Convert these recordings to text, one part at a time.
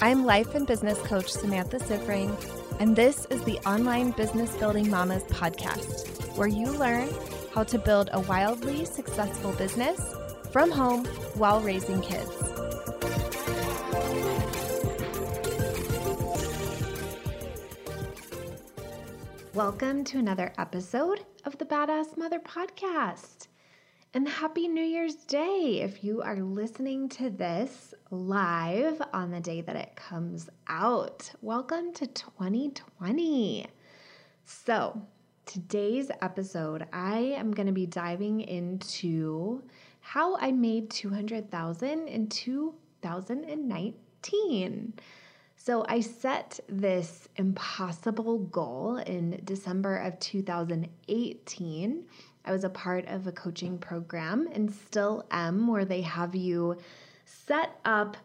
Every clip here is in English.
I'm life and business coach Samantha Siffring, and this is the Online Business Building Mamas podcast, where you learn how to build a wildly successful business from home while raising kids. Welcome to another episode of the Badass Mother Podcast. And happy New Year's Day if you are listening to this live on the day that it comes out. Welcome to 2020. So, today's episode, I am going to be diving into how I made 200,000 in 2019. So, I set this impossible goal in December of 2018 I was a part of a coaching program and still am, where they have you set up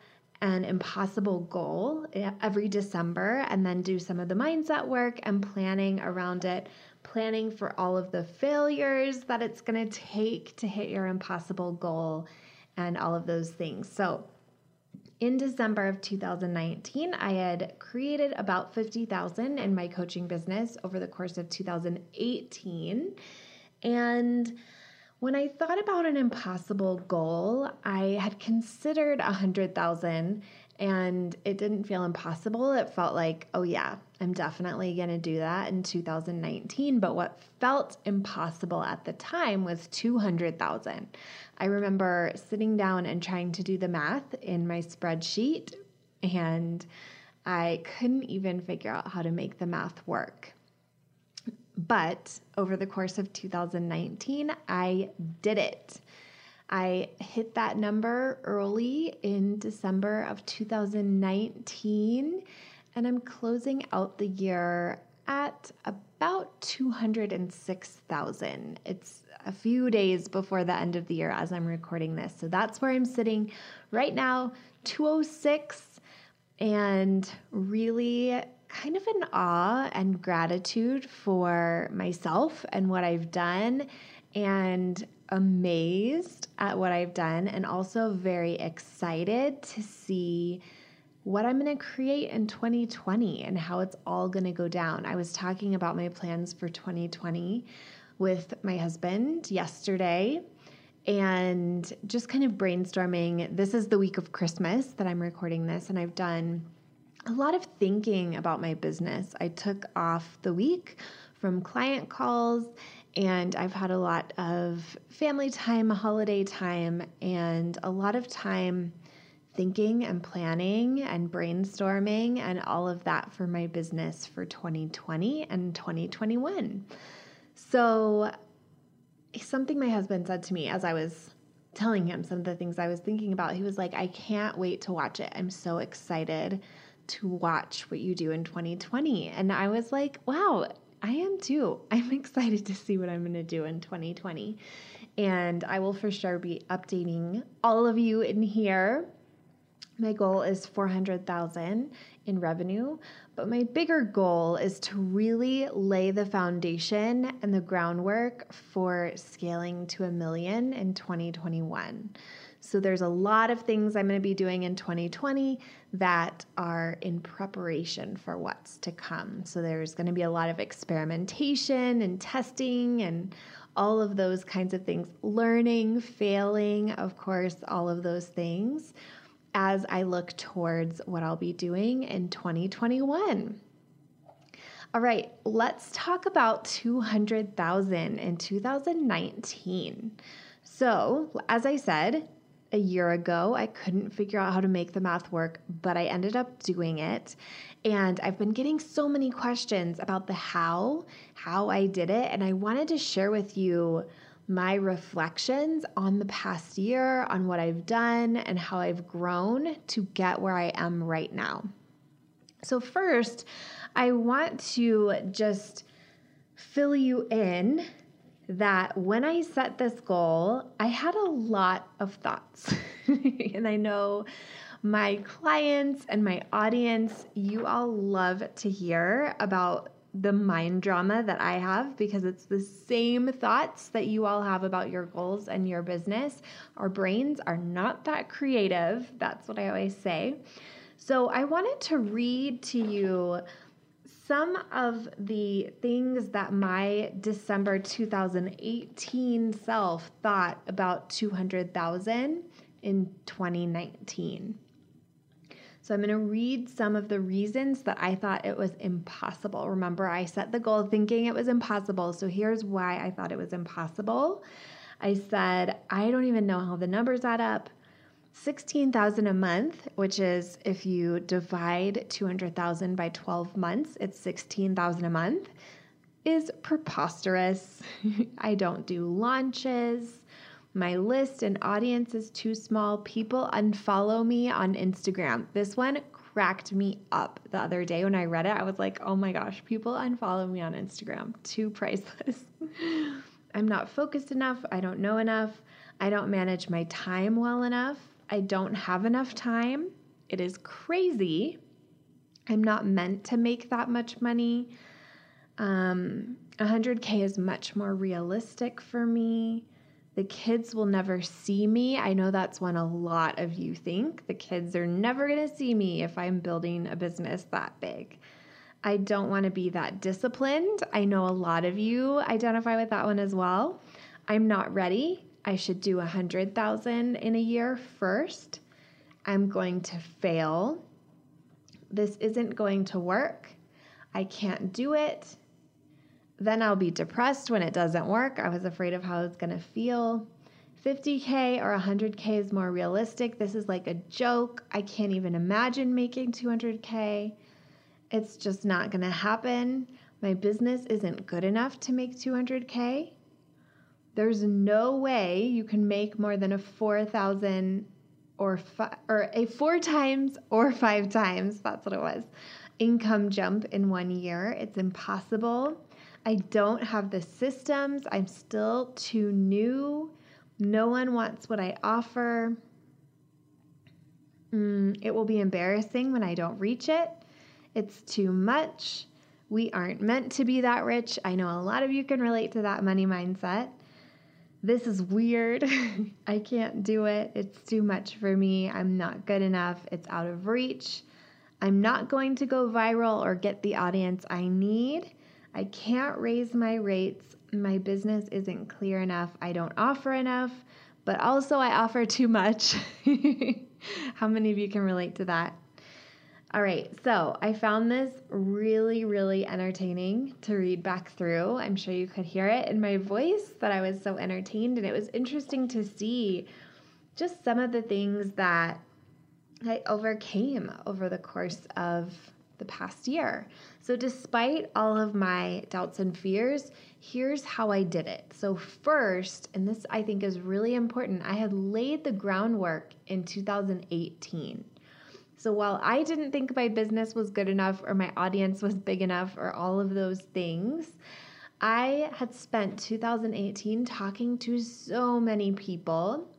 an impossible goal eh, every December and then do some of the mindset work and planning around it, planning for all of the failures that it's going to take to hit your impossible goal and all of those things. So, in December of 2019, I had created about 50,000 in my coaching business over the course of 2018 and when I thought about an impossible goal, I had considered a hundred thousand and it didn't feel impossible. It felt like, oh yeah, I'm definitely going to do that in 2019. But what felt impossible at the time was 200,000. I remember sitting down and trying to do the math in my spreadsheet and I couldn't even figure out how to make the math work. But over the course of 2019, I did it. I hit that number early in December of 2019, and I'm closing out the year at about 206,000. It's a few days before the end of the year as I'm recording this. So that's where I'm sitting right now, 206, and really kind of in awe and gratitude for myself and what I've done, and amazed at what I've done, and also very excited to see what I'm going to create in 2020 and how it's all going to go down. I was talking about my plans for 2020 with my husband yesterday and just kind of brainstorming. This is the week of Christmas that I'm recording this, and I've done a lot of thinking about my business. I took off the week from client calls and I've had a lot of family time, holiday time, and a lot of time thinking and planning and brainstorming and all of that for my business for 2020 and 2021. So, something my husband said to me as I was telling him some of the things I was thinking about, he was like, I can't wait to watch it. I'm so excited to watch what you do in 2020. And I was like, wow, I am too. I'm excited to see what I'm going to do in 2020. And I will for sure be updating all of you in here. My goal is 400,000 in revenue, but my bigger goal is to really lay the foundation and the groundwork for scaling to a million in 2021. So there's a lot of things I'm going to be doing in 2020 that are in preparation for what's to come. So there's going to be a lot of experimentation and testing and all of those kinds of things, learning, failing, of course, all of those things as I look towards what I'll be doing in 2021. All right, let's talk about 200,000 in 2019. So, as I said, a year ago. I couldn't figure out how to make the math work, but I ended up doing it. And I've been getting so many questions about the how, how I did it. And I wanted to share with you my reflections on the past year, on what I've done, and how I've grown to get where I am right now. So, first, I want to just fill you in that when I set this goal, I had a lot of thoughts. and I know my clients and my audience, you all love to hear about the mind drama that I have because it's the same thoughts that you all have about your goals and your business. Our brains are not that creative. That's what I always say. So I wanted to read to you some of the things that my December 2018 self thought about 200,000 in 2019. So I'm going to read some of the reasons that I thought it was impossible. Remember, I set the goal thinking it was impossible. So here's why I thought it was impossible. I said, I don't even know how the numbers add up. 16,000 a month, which is if you divide 200,000 by 12 months, it's 16,000 a month, is preposterous. I don't do launches. My list and audience is too small. People unfollow me on Instagram. This one cracked me up the other day when I read it. I was like, oh my gosh, people unfollow me on Instagram. Too priceless. I'm not focused enough. I don't know enough. I don't manage my time well enough. I don't have enough time. It is crazy. I'm not meant to make that much money. Um, 100K is much more realistic for me. The kids will never see me. I know that's one a lot of you think. The kids are never going to see me if I'm building a business that big. I don't want to be that disciplined. I know a lot of you identify with that one as well. I'm not ready. I should do a hundred thousand in a year first. I'm going to fail. This isn't going to work. I can't do it. Then I'll be depressed when it doesn't work. I was afraid of how it's going to feel. 50K or 100K is more realistic. This is like a joke. I can't even imagine making 200K. It's just not going to happen. My business isn't good enough to make 200K. There's no way you can make more than a 4,000 or fi- or a four times or five times, that's what it was, income jump in one year. It's impossible. I don't have the systems. I'm still too new. No one wants what I offer. Mm, it will be embarrassing when I don't reach it. It's too much. We aren't meant to be that rich. I know a lot of you can relate to that money mindset this is weird. I can't do it. It's too much for me. I'm not good enough. It's out of reach. I'm not going to go viral or get the audience I need. I can't raise my rates. My business isn't clear enough. I don't offer enough, but also I offer too much. How many of you can relate to that? All right, so I found this really, really entertaining to read back through. I'm sure you could hear it in my voice that I was so entertained, and it was interesting to see just some of the things that I overcame over the course of the past year. So, despite all of my doubts and fears, here's how I did it. So, first, and this I think is really important, I had laid the groundwork in 2018. So while I didn't think my business was good enough or my audience was big enough or all of those things, I had spent 2018 talking to so many people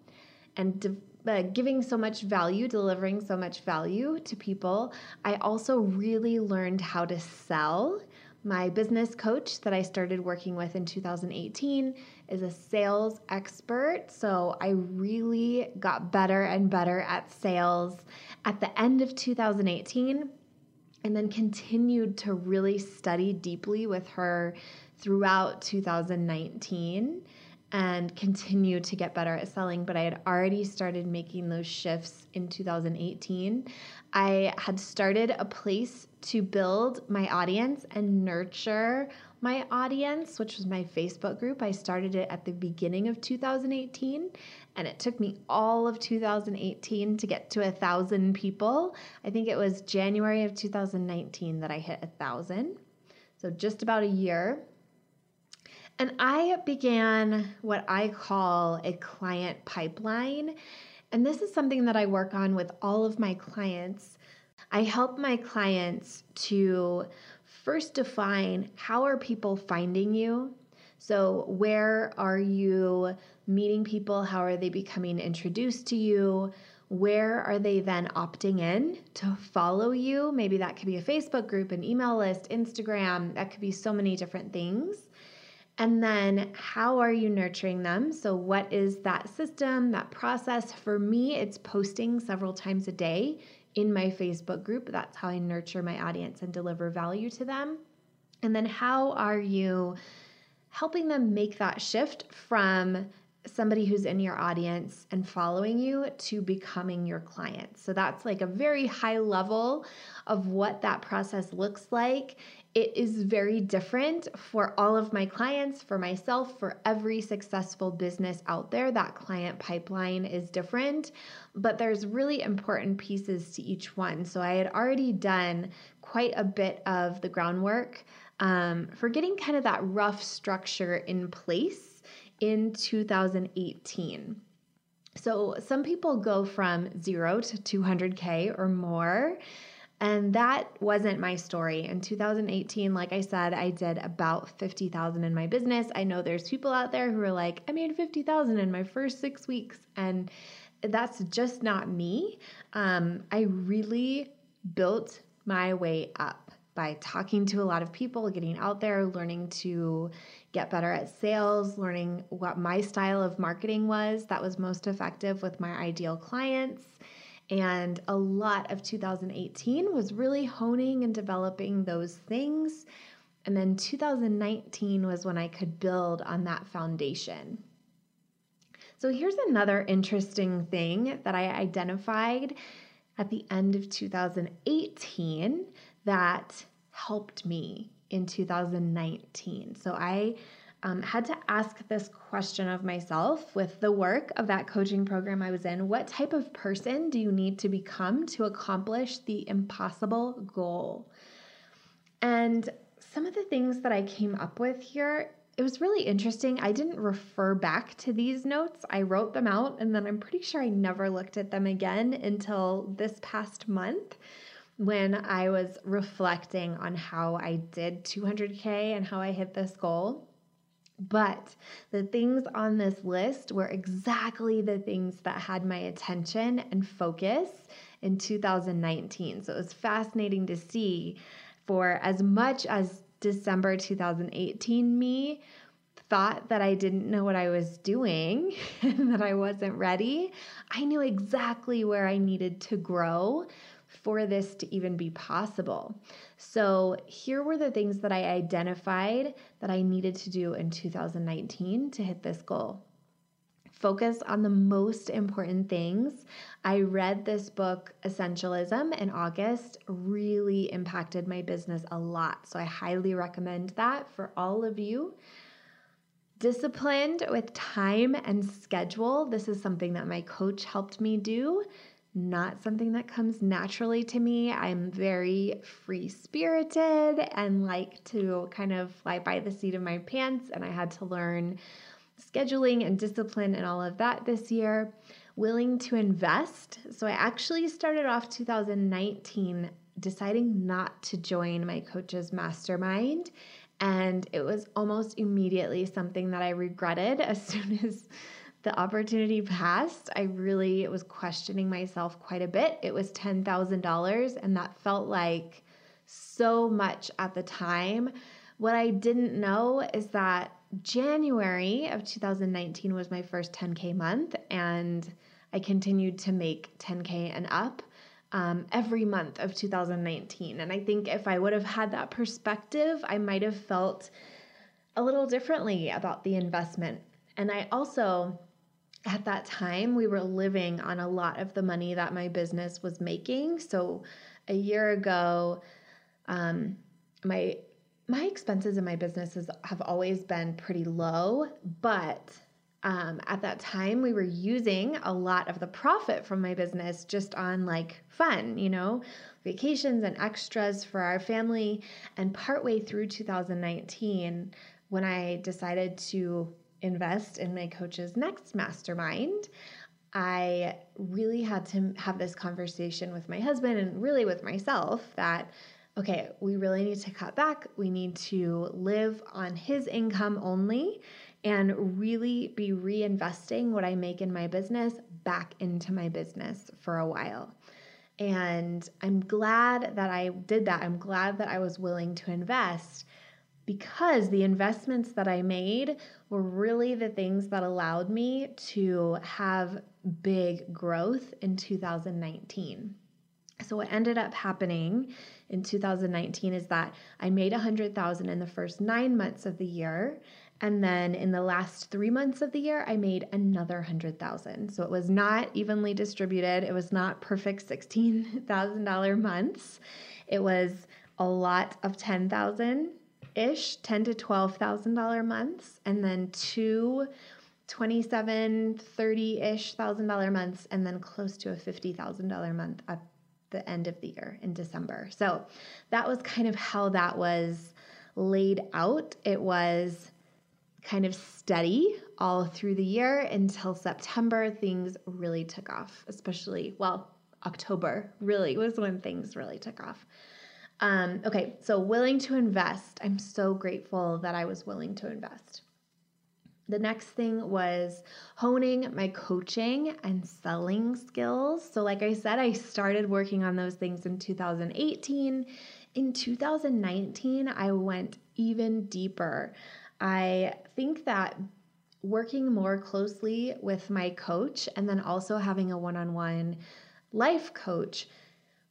and de- uh, giving so much value, delivering so much value to people. I also really learned how to sell my business coach that I started working with in 2018 is a sales expert. So I really got better and better at sales at the end of 2018 and then continued to really study deeply with her throughout 2019 and continue to get better at selling, but I had already started making those shifts in 2018. I had started a place to build my audience and nurture my audience, which was my Facebook group. I started it at the beginning of 2018, and it took me all of 2018 to get to a thousand people. I think it was January of 2019 that I hit a thousand. So just about a year. And I began what I call a client pipeline. And this is something that I work on with all of my clients I help my clients to first define how are people finding you? So, where are you meeting people? How are they becoming introduced to you? Where are they then opting in to follow you? Maybe that could be a Facebook group, an email list, Instagram, that could be so many different things. And then, how are you nurturing them? So, what is that system, that process? For me, it's posting several times a day in my Facebook group. That's how I nurture my audience and deliver value to them. And then how are you helping them make that shift from somebody who's in your audience and following you to becoming your client. So that's like a very high level of what that process looks like. It is very different for all of my clients, for myself, for every successful business out there. That client pipeline is different, but there's really important pieces to each one. So I had already done quite a bit of the groundwork um, for getting kind of that rough structure in place in 2018. So some people go from zero to 200K or more. And that wasn't my story. In 2018, like I said, I did about 50,000 in my business. I know there's people out there who are like, I made 50,000 in my first six weeks. And that's just not me. Um, I really built my way up by talking to a lot of people, getting out there, learning to get better at sales, learning what my style of marketing was that was most effective with my ideal clients. And a lot of 2018 was really honing and developing those things. And then 2019 was when I could build on that foundation. So here's another interesting thing that I identified at the end of 2018 that helped me in 2019. So I um, had to ask this question of myself with the work of that coaching program I was in. What type of person do you need to become to accomplish the impossible goal? And some of the things that I came up with here, it was really interesting. I didn't refer back to these notes. I wrote them out and then I'm pretty sure I never looked at them again until this past month when I was reflecting on how I did 200K and how I hit this goal. But the things on this list were exactly the things that had my attention and focus in 2019. So it was fascinating to see for as much as December 2018 me thought that I didn't know what I was doing and that I wasn't ready, I knew exactly where I needed to grow for this to even be possible. So, here were the things that I identified that I needed to do in 2019 to hit this goal. Focus on the most important things. I read this book, Essentialism, in August, really impacted my business a lot. So, I highly recommend that for all of you disciplined with time and schedule. This is something that my coach helped me do not something that comes naturally to me. I'm very free spirited and like to kind of fly by the seat of my pants, and I had to learn scheduling and discipline and all of that this year. Willing to invest. So I actually started off 2019 deciding not to join my coach's mastermind. And it was almost immediately something that I regretted as soon as the opportunity passed, I really was questioning myself quite a bit. It was $10,000, and that felt like so much at the time. What I didn't know is that January of 2019 was my first 10K month, and I continued to make 10K and up um, every month of 2019. And I think if I would have had that perspective, I might have felt a little differently about the investment. And I also at that time, we were living on a lot of the money that my business was making. So a year ago, um, my my expenses in my businesses have always been pretty low, but um, at that time we were using a lot of the profit from my business just on like fun, you know, vacations and extras for our family. And partway through 2019, when I decided to invest in my coach's next mastermind, I really had to have this conversation with my husband and really with myself that, okay, we really need to cut back. We need to live on his income only and really be reinvesting what I make in my business back into my business for a while. And I'm glad that I did that. I'm glad that I was willing to invest because the investments that I made were really the things that allowed me to have big growth in 2019. So what ended up happening in 2019 is that I made 100,000 in the first 9 months of the year and then in the last 3 months of the year I made another 100,000. So it was not evenly distributed. It was not perfect $16,000 months. It was a lot of 10,000 ish, 10 to 12,000 dollar months and then two 27 30 ish thousand dollar months and then close to a $50,000 month at the end of the year in December. So that was kind of how that was laid out. It was kind of steady all through the year until September. Things really took off, especially, well, October really was when things really took off. Um, okay, so willing to invest. I'm so grateful that I was willing to invest. The next thing was honing my coaching and selling skills. So, like I said, I started working on those things in 2018. In 2019, I went even deeper. I think that working more closely with my coach and then also having a one on one life coach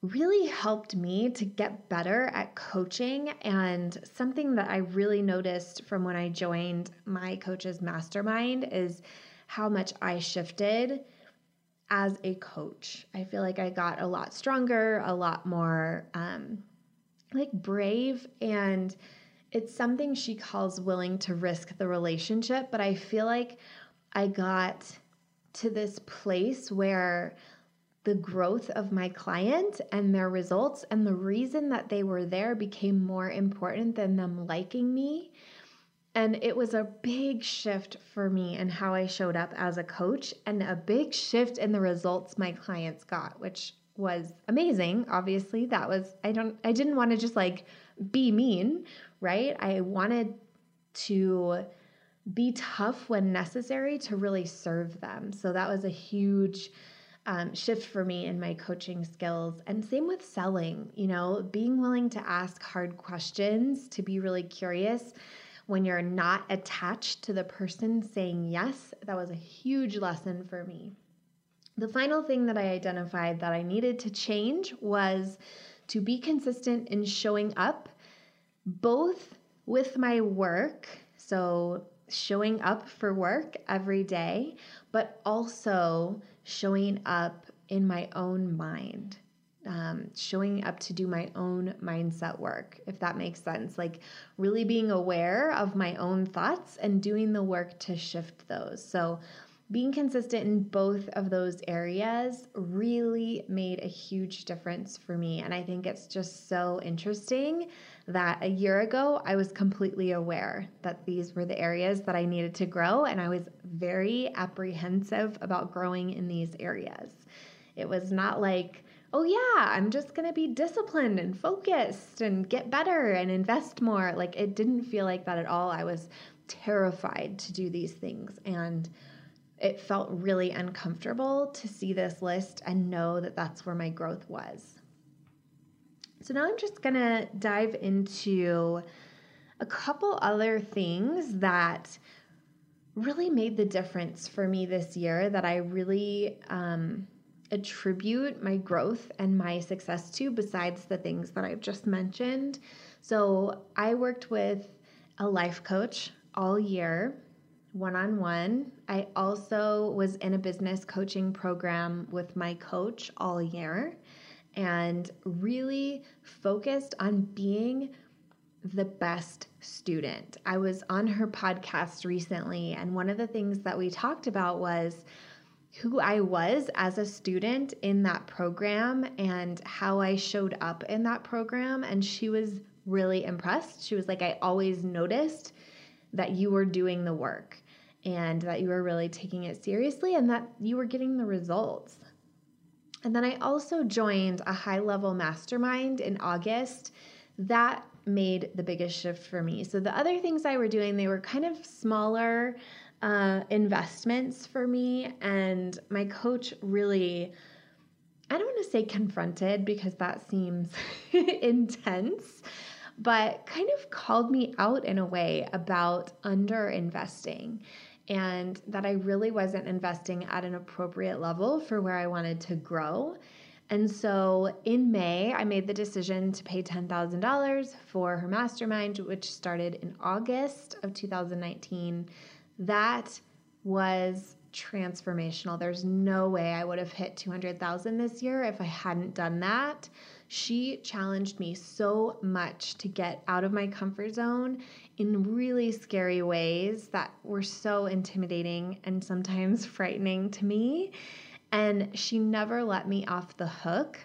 really helped me to get better at coaching. And something that I really noticed from when I joined my coach's mastermind is how much I shifted as a coach. I feel like I got a lot stronger, a lot more um, like brave. And it's something she calls willing to risk the relationship. But I feel like I got to this place where the growth of my client and their results and the reason that they were there became more important than them liking me. And it was a big shift for me in how I showed up as a coach and a big shift in the results my clients got, which was amazing. Obviously, that was I don't I didn't want to just like be mean, right? I wanted to be tough when necessary to really serve them. So that was a huge um, shift for me in my coaching skills. And same with selling, you know, being willing to ask hard questions, to be really curious when you're not attached to the person saying yes. That was a huge lesson for me. The final thing that I identified that I needed to change was to be consistent in showing up both with my work. So, showing up for work every day, but also showing up in my own mind, um, showing up to do my own mindset work, if that makes sense. Like really being aware of my own thoughts and doing the work to shift those. So, being consistent in both of those areas really made a huge difference for me. And I think it's just so interesting that a year ago I was completely aware that these were the areas that I needed to grow, and I was very apprehensive about growing in these areas. It was not like, oh, yeah, I'm just going to be disciplined and focused and get better and invest more. Like, it didn't feel like that at all. I was terrified to do these things. And it felt really uncomfortable to see this list and know that that's where my growth was. So now I'm just going to dive into a couple other things that really made the difference for me this year that I really um, attribute my growth and my success to, besides the things that I've just mentioned. So I worked with a life coach all year, one on one. I also was in a business coaching program with my coach all year and really focused on being the best student. I was on her podcast recently, and one of the things that we talked about was who I was as a student in that program and how I showed up in that program. And she was really impressed. She was like, I always noticed that you were doing the work and that you were really taking it seriously and that you were getting the results. And then I also joined a high level mastermind in August. That made the biggest shift for me. So the other things I were doing, they were kind of smaller uh, investments for me. And my coach really, I don't want to say confronted because that seems intense, but kind of called me out in a way about under investing and that I really wasn't investing at an appropriate level for where I wanted to grow. And so in May, I made the decision to pay $10,000 for her mastermind, which started in August of 2019. That was transformational. There's no way I would have hit 200,000 this year if I hadn't done that. She challenged me so much to get out of my comfort zone in really scary ways that were so intimidating and sometimes frightening to me. And she never let me off the hook.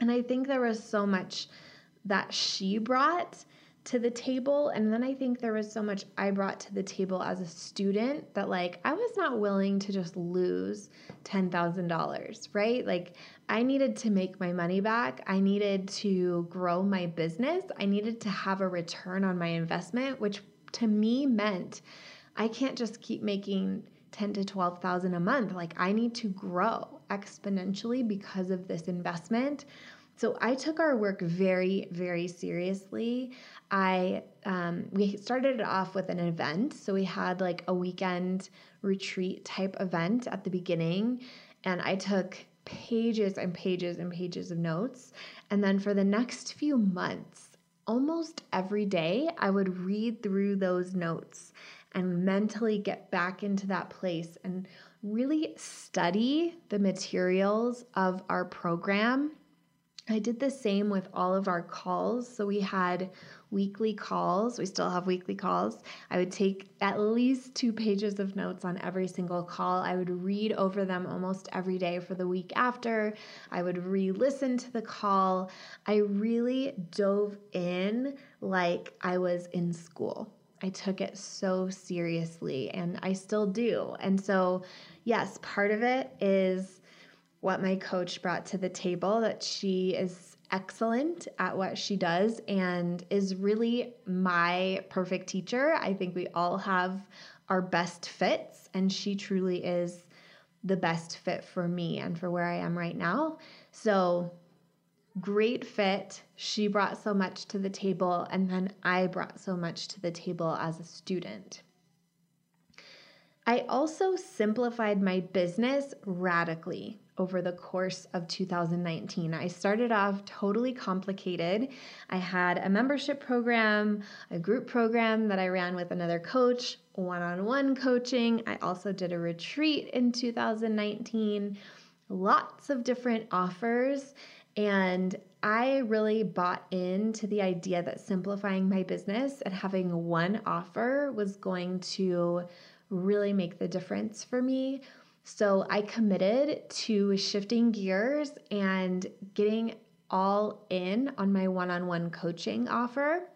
And I think there was so much that she brought to the table. And then I think there was so much I brought to the table as a student that, like, I was not willing to just lose $10,000, right? Like, I needed to make my money back. I needed to grow my business. I needed to have a return on my investment, which to me meant I can't just keep making ten to twelve thousand a month. Like I need to grow exponentially because of this investment. So I took our work very, very seriously. I um, we started it off with an event, so we had like a weekend retreat type event at the beginning, and I took pages and pages and pages of notes. And then for the next few months, almost every day, I would read through those notes and mentally get back into that place and really study the materials of our program. I did the same with all of our calls. So we had weekly calls. We still have weekly calls. I would take at least two pages of notes on every single call. I would read over them almost every day for the week after. I would re listen to the call. I really dove in like I was in school. I took it so seriously and I still do. And so, yes, part of it is what my coach brought to the table that she is excellent at what she does and is really my perfect teacher. I think we all have our best fits, and she truly is the best fit for me and for where I am right now. So, great fit. She brought so much to the table, and then I brought so much to the table as a student. I also simplified my business radically over the course of 2019. I started off totally complicated. I had a membership program, a group program that I ran with another coach, one on one coaching. I also did a retreat in 2019, lots of different offers. And I really bought into the idea that simplifying my business and having one offer was going to really make the difference for me. So I committed to shifting gears and getting all in on my one on one coaching offer.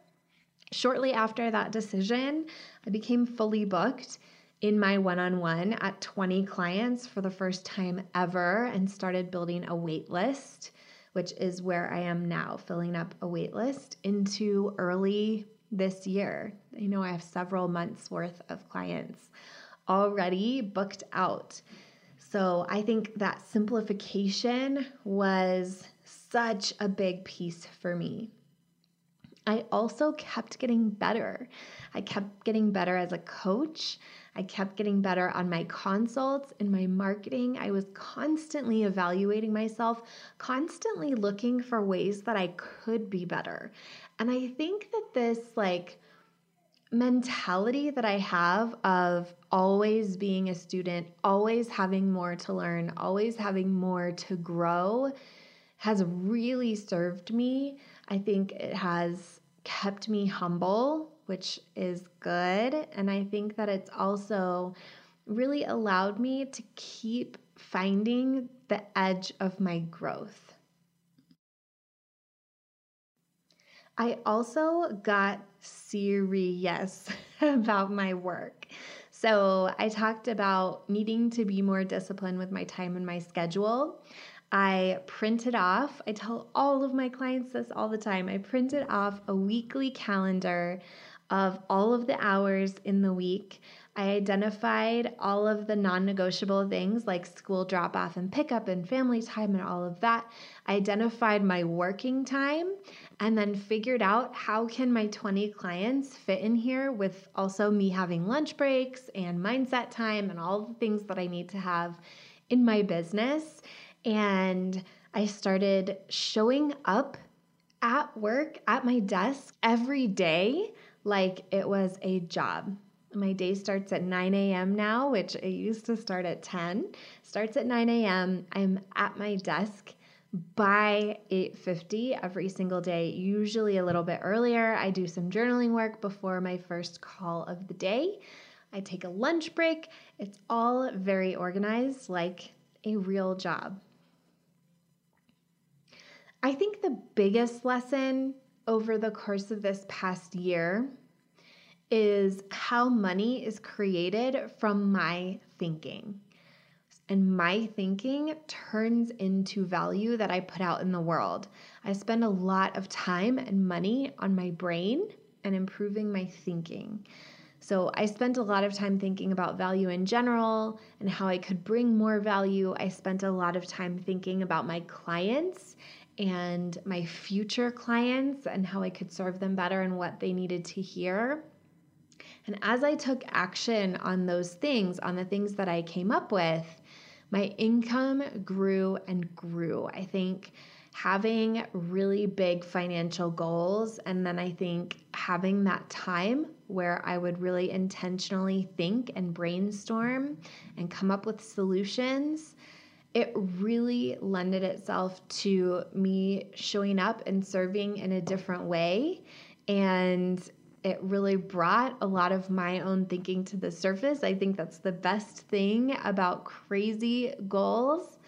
Shortly after that decision, I became fully booked in my one on one at 20 clients for the first time ever and started building a wait list which is where I am now, filling up a wait list into early this year. You know, I have several months worth of clients already booked out. So I think that simplification was such a big piece for me. I also kept getting better. I kept getting better as a coach. I kept getting better on my consults and my marketing. I was constantly evaluating myself, constantly looking for ways that I could be better. And I think that this, like, mentality that I have of always being a student, always having more to learn, always having more to grow has really served me. I think it has kept me humble which is good. And I think that it's also really allowed me to keep finding the edge of my growth. I also got serious about my work. So, I talked about needing to be more disciplined with my time and my schedule. I printed off, I tell all of my clients this all the time. I printed off a weekly calendar of all of the hours in the week. I identified all of the non negotiable things like school drop off and pickup and family time and all of that. I identified my working time and then figured out how can my 20 clients fit in here with also me having lunch breaks and mindset time and all the things that I need to have in my business. And I started showing up at work at my desk every day like it was a job. My day starts at 9 a.m. now, which it used to start at 10. Starts at 9 a.m. I'm at my desk by 8:50 every single day, usually a little bit earlier. I do some journaling work before my first call of the day. I take a lunch break. It's all very organized like a real job. I think the biggest lesson over the course of this past year is how money is created from my thinking. And my thinking turns into value that I put out in the world. I spend a lot of time and money on my brain and improving my thinking. So I spent a lot of time thinking about value in general and how I could bring more value. I spent a lot of time thinking about my clients and my future clients and how I could serve them better and what they needed to hear. And as I took action on those things, on the things that I came up with, my income grew and grew. I think having really big financial goals, and then I think having that time where I would really intentionally think and brainstorm and come up with solutions it really lended itself to me showing up and serving in a different way. And it really brought a lot of my own thinking to the surface. I think that's the best thing about crazy goals.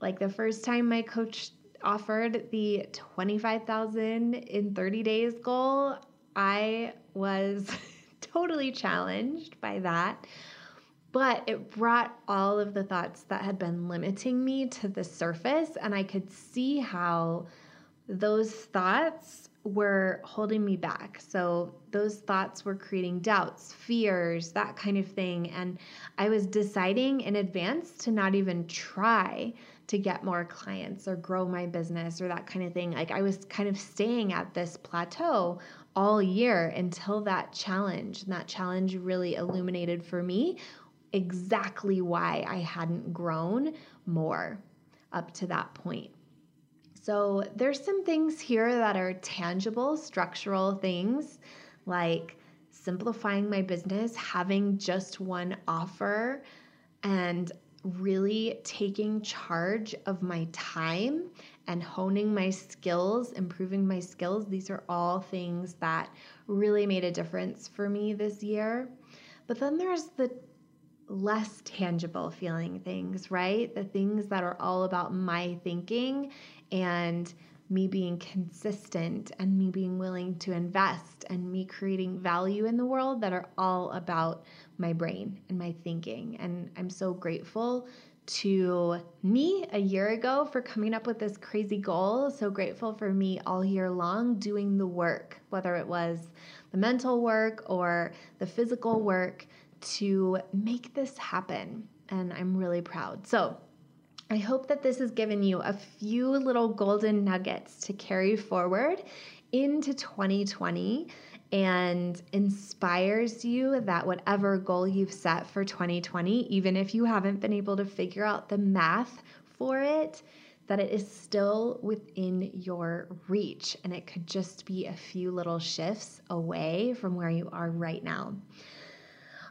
Like the first time my coach offered the 25,000 in 30 days goal, I was totally challenged by that but it brought all of the thoughts that had been limiting me to the surface, and I could see how those thoughts were holding me back. So, those thoughts were creating doubts, fears, that kind of thing. And I was deciding in advance to not even try to get more clients or grow my business or that kind of thing. Like, I was kind of staying at this plateau all year until that challenge. And that challenge really illuminated for me exactly why I hadn't grown more up to that point. So, there's some things here that are tangible, structural things like simplifying my business, having just one offer, and really taking charge of my time and honing my skills, improving my skills. These are all things that really made a difference for me this year. But then there's the less tangible feeling things, right? The things that are all about my thinking and me being consistent and me being willing to invest and me creating value in the world that are all about my brain and my thinking. And I'm so grateful to me a year ago for coming up with this crazy goal. So grateful for me all year long doing the work, whether it was the mental work or the physical work to make this happen. And I'm really proud. So, I hope that this has given you a few little golden nuggets to carry forward into 2020 and inspires you that whatever goal you've set for 2020, even if you haven't been able to figure out the math for it, that it is still within your reach and it could just be a few little shifts away from where you are right now.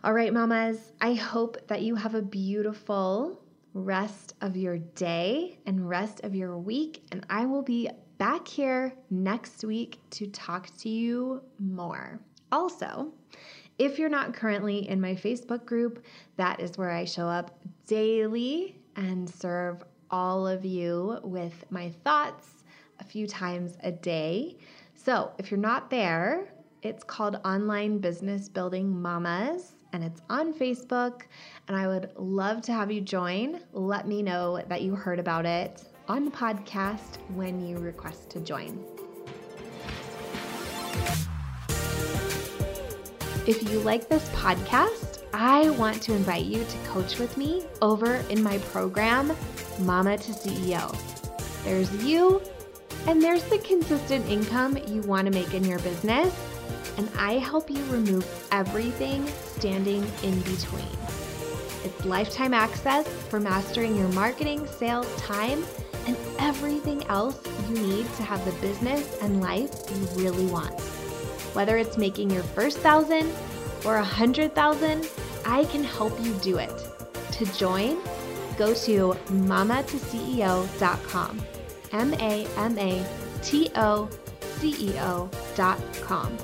All right, mamas, I hope that you have a beautiful rest of your day and rest of your week. And I will be back here next week to talk to you more. Also, if you're not currently in my Facebook group, that is where I show up daily and serve all of you with my thoughts a few times a day. So if you're not there, it's called Online Business Building Mamas and it's on Facebook. And I would love to have you join. Let me know that you heard about it on the podcast when you request to join. If you like this podcast, I want to invite you to coach with me over in my program, Mama to CEO. There's you, and there's the consistent income you want to make in your business and I help you remove everything standing in between. It's lifetime access for mastering your marketing, sales, time, and everything else you need to have the business and life you really want. Whether it's making your first thousand or a hundred thousand, I can help you do it. To join, go to mamatoceo.com. M A M A T O C E O.com.